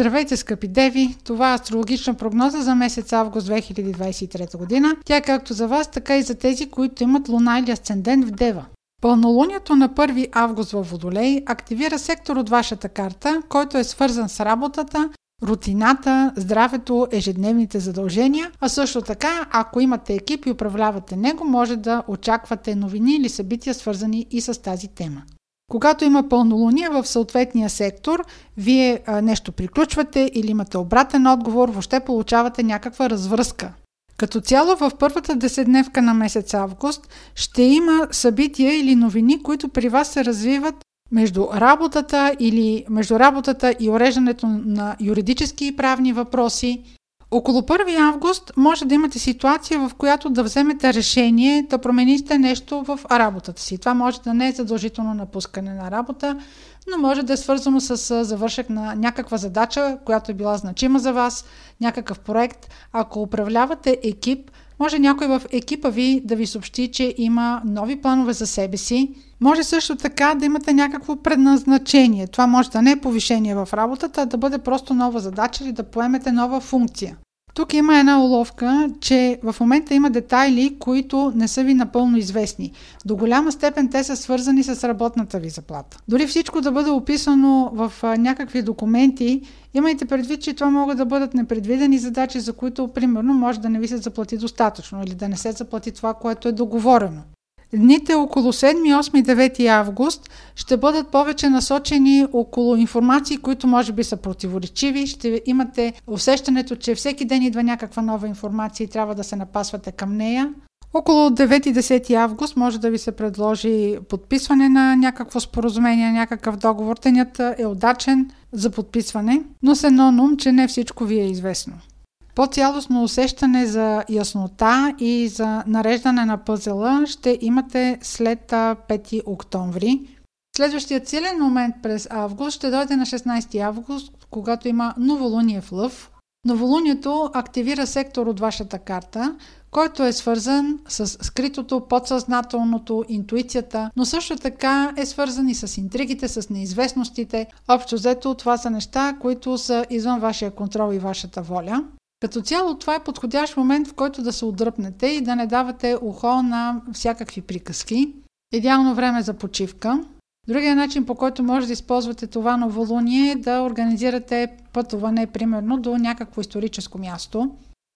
Здравейте, скъпи деви! Това е астрологична прогноза за месец август 2023 година. Тя е както за вас, така и за тези, които имат луна или асцендент в Дева. Пълнолунието на 1 август във Водолей активира сектор от вашата карта, който е свързан с работата, рутината, здравето, ежедневните задължения, а също така, ако имате екип и управлявате него, може да очаквате новини или събития свързани и с тази тема. Когато има пълнолуние в съответния сектор, вие а, нещо приключвате или имате обратен отговор, въобще получавате някаква развръзка. Като цяло в първата деседневка на месец август ще има събития или новини, които при вас се развиват между работата или между работата и уреждането на юридически и правни въпроси, около 1 август може да имате ситуация, в която да вземете решение да промените нещо в работата си. Това може да не е задължително напускане на работа, но може да е свързано с завършък на някаква задача, която е била значима за вас, някакъв проект. Ако управлявате екип, може някой в екипа ви да ви съобщи, че има нови планове за себе си. Може също така да имате някакво предназначение. Това може да не е повишение в работата, а да бъде просто нова задача или да поемете нова функция. Тук има една уловка, че в момента има детайли, които не са ви напълно известни. До голяма степен те са свързани с работната ви заплата. Дори всичко да бъде описано в някакви документи, имайте предвид, че това могат да бъдат непредвидени задачи, за които, примерно, може да не ви се заплати достатъчно или да не се заплати това, което е договорено. Дните около 7, 8 9 август ще бъдат повече насочени около информации, които може би са противоречиви. Ще имате усещането, че всеки ден идва някаква нова информация и трябва да се напасвате към нея. Около 9-10 август може да ви се предложи подписване на някакво споразумение, някакъв договор. Денят е удачен за подписване, но се едно нум, че не всичко ви е известно. По-цялостно усещане за яснота и за нареждане на пъзела ще имате след 5 октомври. Следващият силен момент през август ще дойде на 16 август, когато има новолуние в Лъв. Новолунието активира сектор от вашата карта, който е свързан с скритото, подсъзнателното, интуицията, но също така е свързан и с интригите, с неизвестностите. Общо взето това са неща, които са извън вашия контрол и вашата воля. Като цяло това е подходящ момент, в който да се отдръпнете и да не давате ухо на всякакви приказки. Идеално време за почивка. Другия начин, по който може да използвате това новолуние е да организирате пътуване, примерно, до някакво историческо място.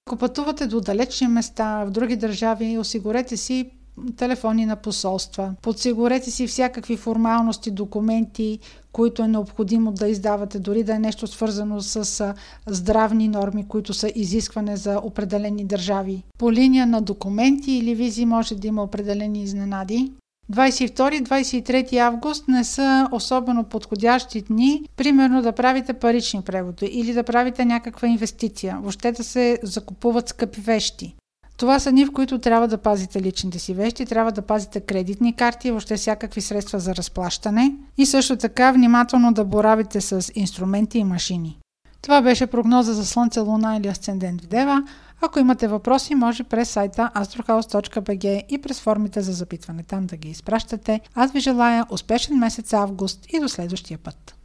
Ако пътувате до далечни места, в други държави, осигурете си телефони на посолства. Подсигурете си всякакви формалности, документи, които е необходимо да издавате, дори да е нещо свързано с здравни норми, които са изискване за определени държави. По линия на документи или визи може да има определени изненади. 22-23 август не са особено подходящи дни, примерно да правите парични преводи или да правите някаква инвестиция, въобще да се закупуват скъпи вещи. Това са дни, в които трябва да пазите личните си вещи, трябва да пазите кредитни карти, въобще всякакви средства за разплащане и също така внимателно да боравите с инструменти и машини. Това беше прогноза за Слънце, Луна или Асцендент в Дева. Ако имате въпроси, може през сайта astrohouse.bg и през формите за запитване там да ги изпращате. Аз ви желая успешен месец август и до следващия път!